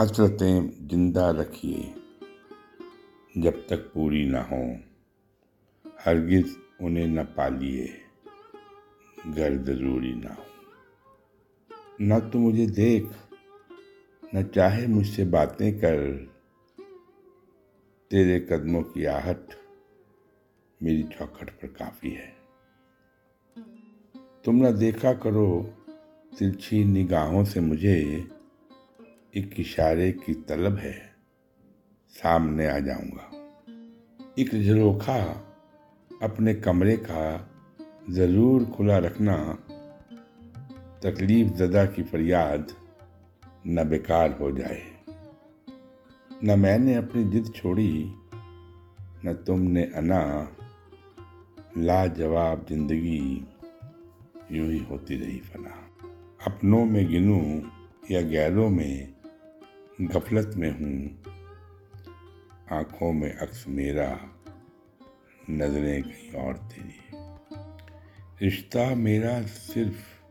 حسرتیں زندہ رکھیے جب تک پوری نہ ہوں۔ ہرگز انہیں نہ پالیے۔ گر ضروری نہ ہو نہ تو مجھے دیکھ، نہ چاہے مجھ سے باتیں کر۔ تیرے قدموں کی آہٹ میری چوکھٹ پر کافی ہے۔ تم نہ دیکھا کرو ترچھی نگاہوں سے مجھے۔ ایک اشارے کی طلب ہے۔ سامنے آ جاؤں گا۔ ایک جلوکھا اپنے کمرے کا ضرور کھلا رکھنا تکلیف زدہ کی فریاد نہ بیکار ہو جائے۔ نہ میں نے اپنی جد چھوڑی، نہ تم نے انا۔ لاجواب زندگی یوں ہی ہوتی رہی فنا۔ اپنوں میں گنوں یا غیروں میں غفلت میں ہوں۔ آنکھوں میں عکس میرا، نظریں کہیں اور تیری رشتہ میرا صرف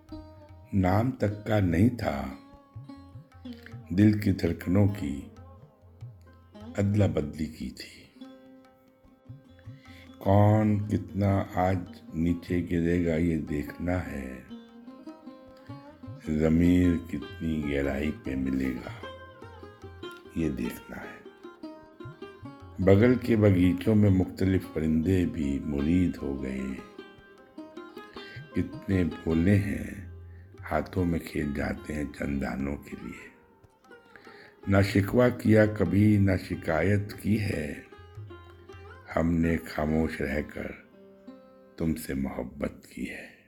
نام تک کا نہیں تھا، دل کی دھڑکنوں کی ادلا بدلی کی تھی۔ کون کتنا آج نیچے گرے گا یہ دیکھنا ہے۔ ضمیر کتنی گہرائی پہ ملے گا۔ یہ دیکھنا ہے۔ بغل کے باغیچوں میں مختلف پرندے بھی مرید ہو گئے کتنے بھولے ہیں ہاتھوں میں کھیل جاتے ہیں چندانوں کے لیے۔ نہ شکوہ کیا کبھی، نہ شکایت کی ہے۔ ہم نے خاموش رہ کر تم سے محبت کی ہے۔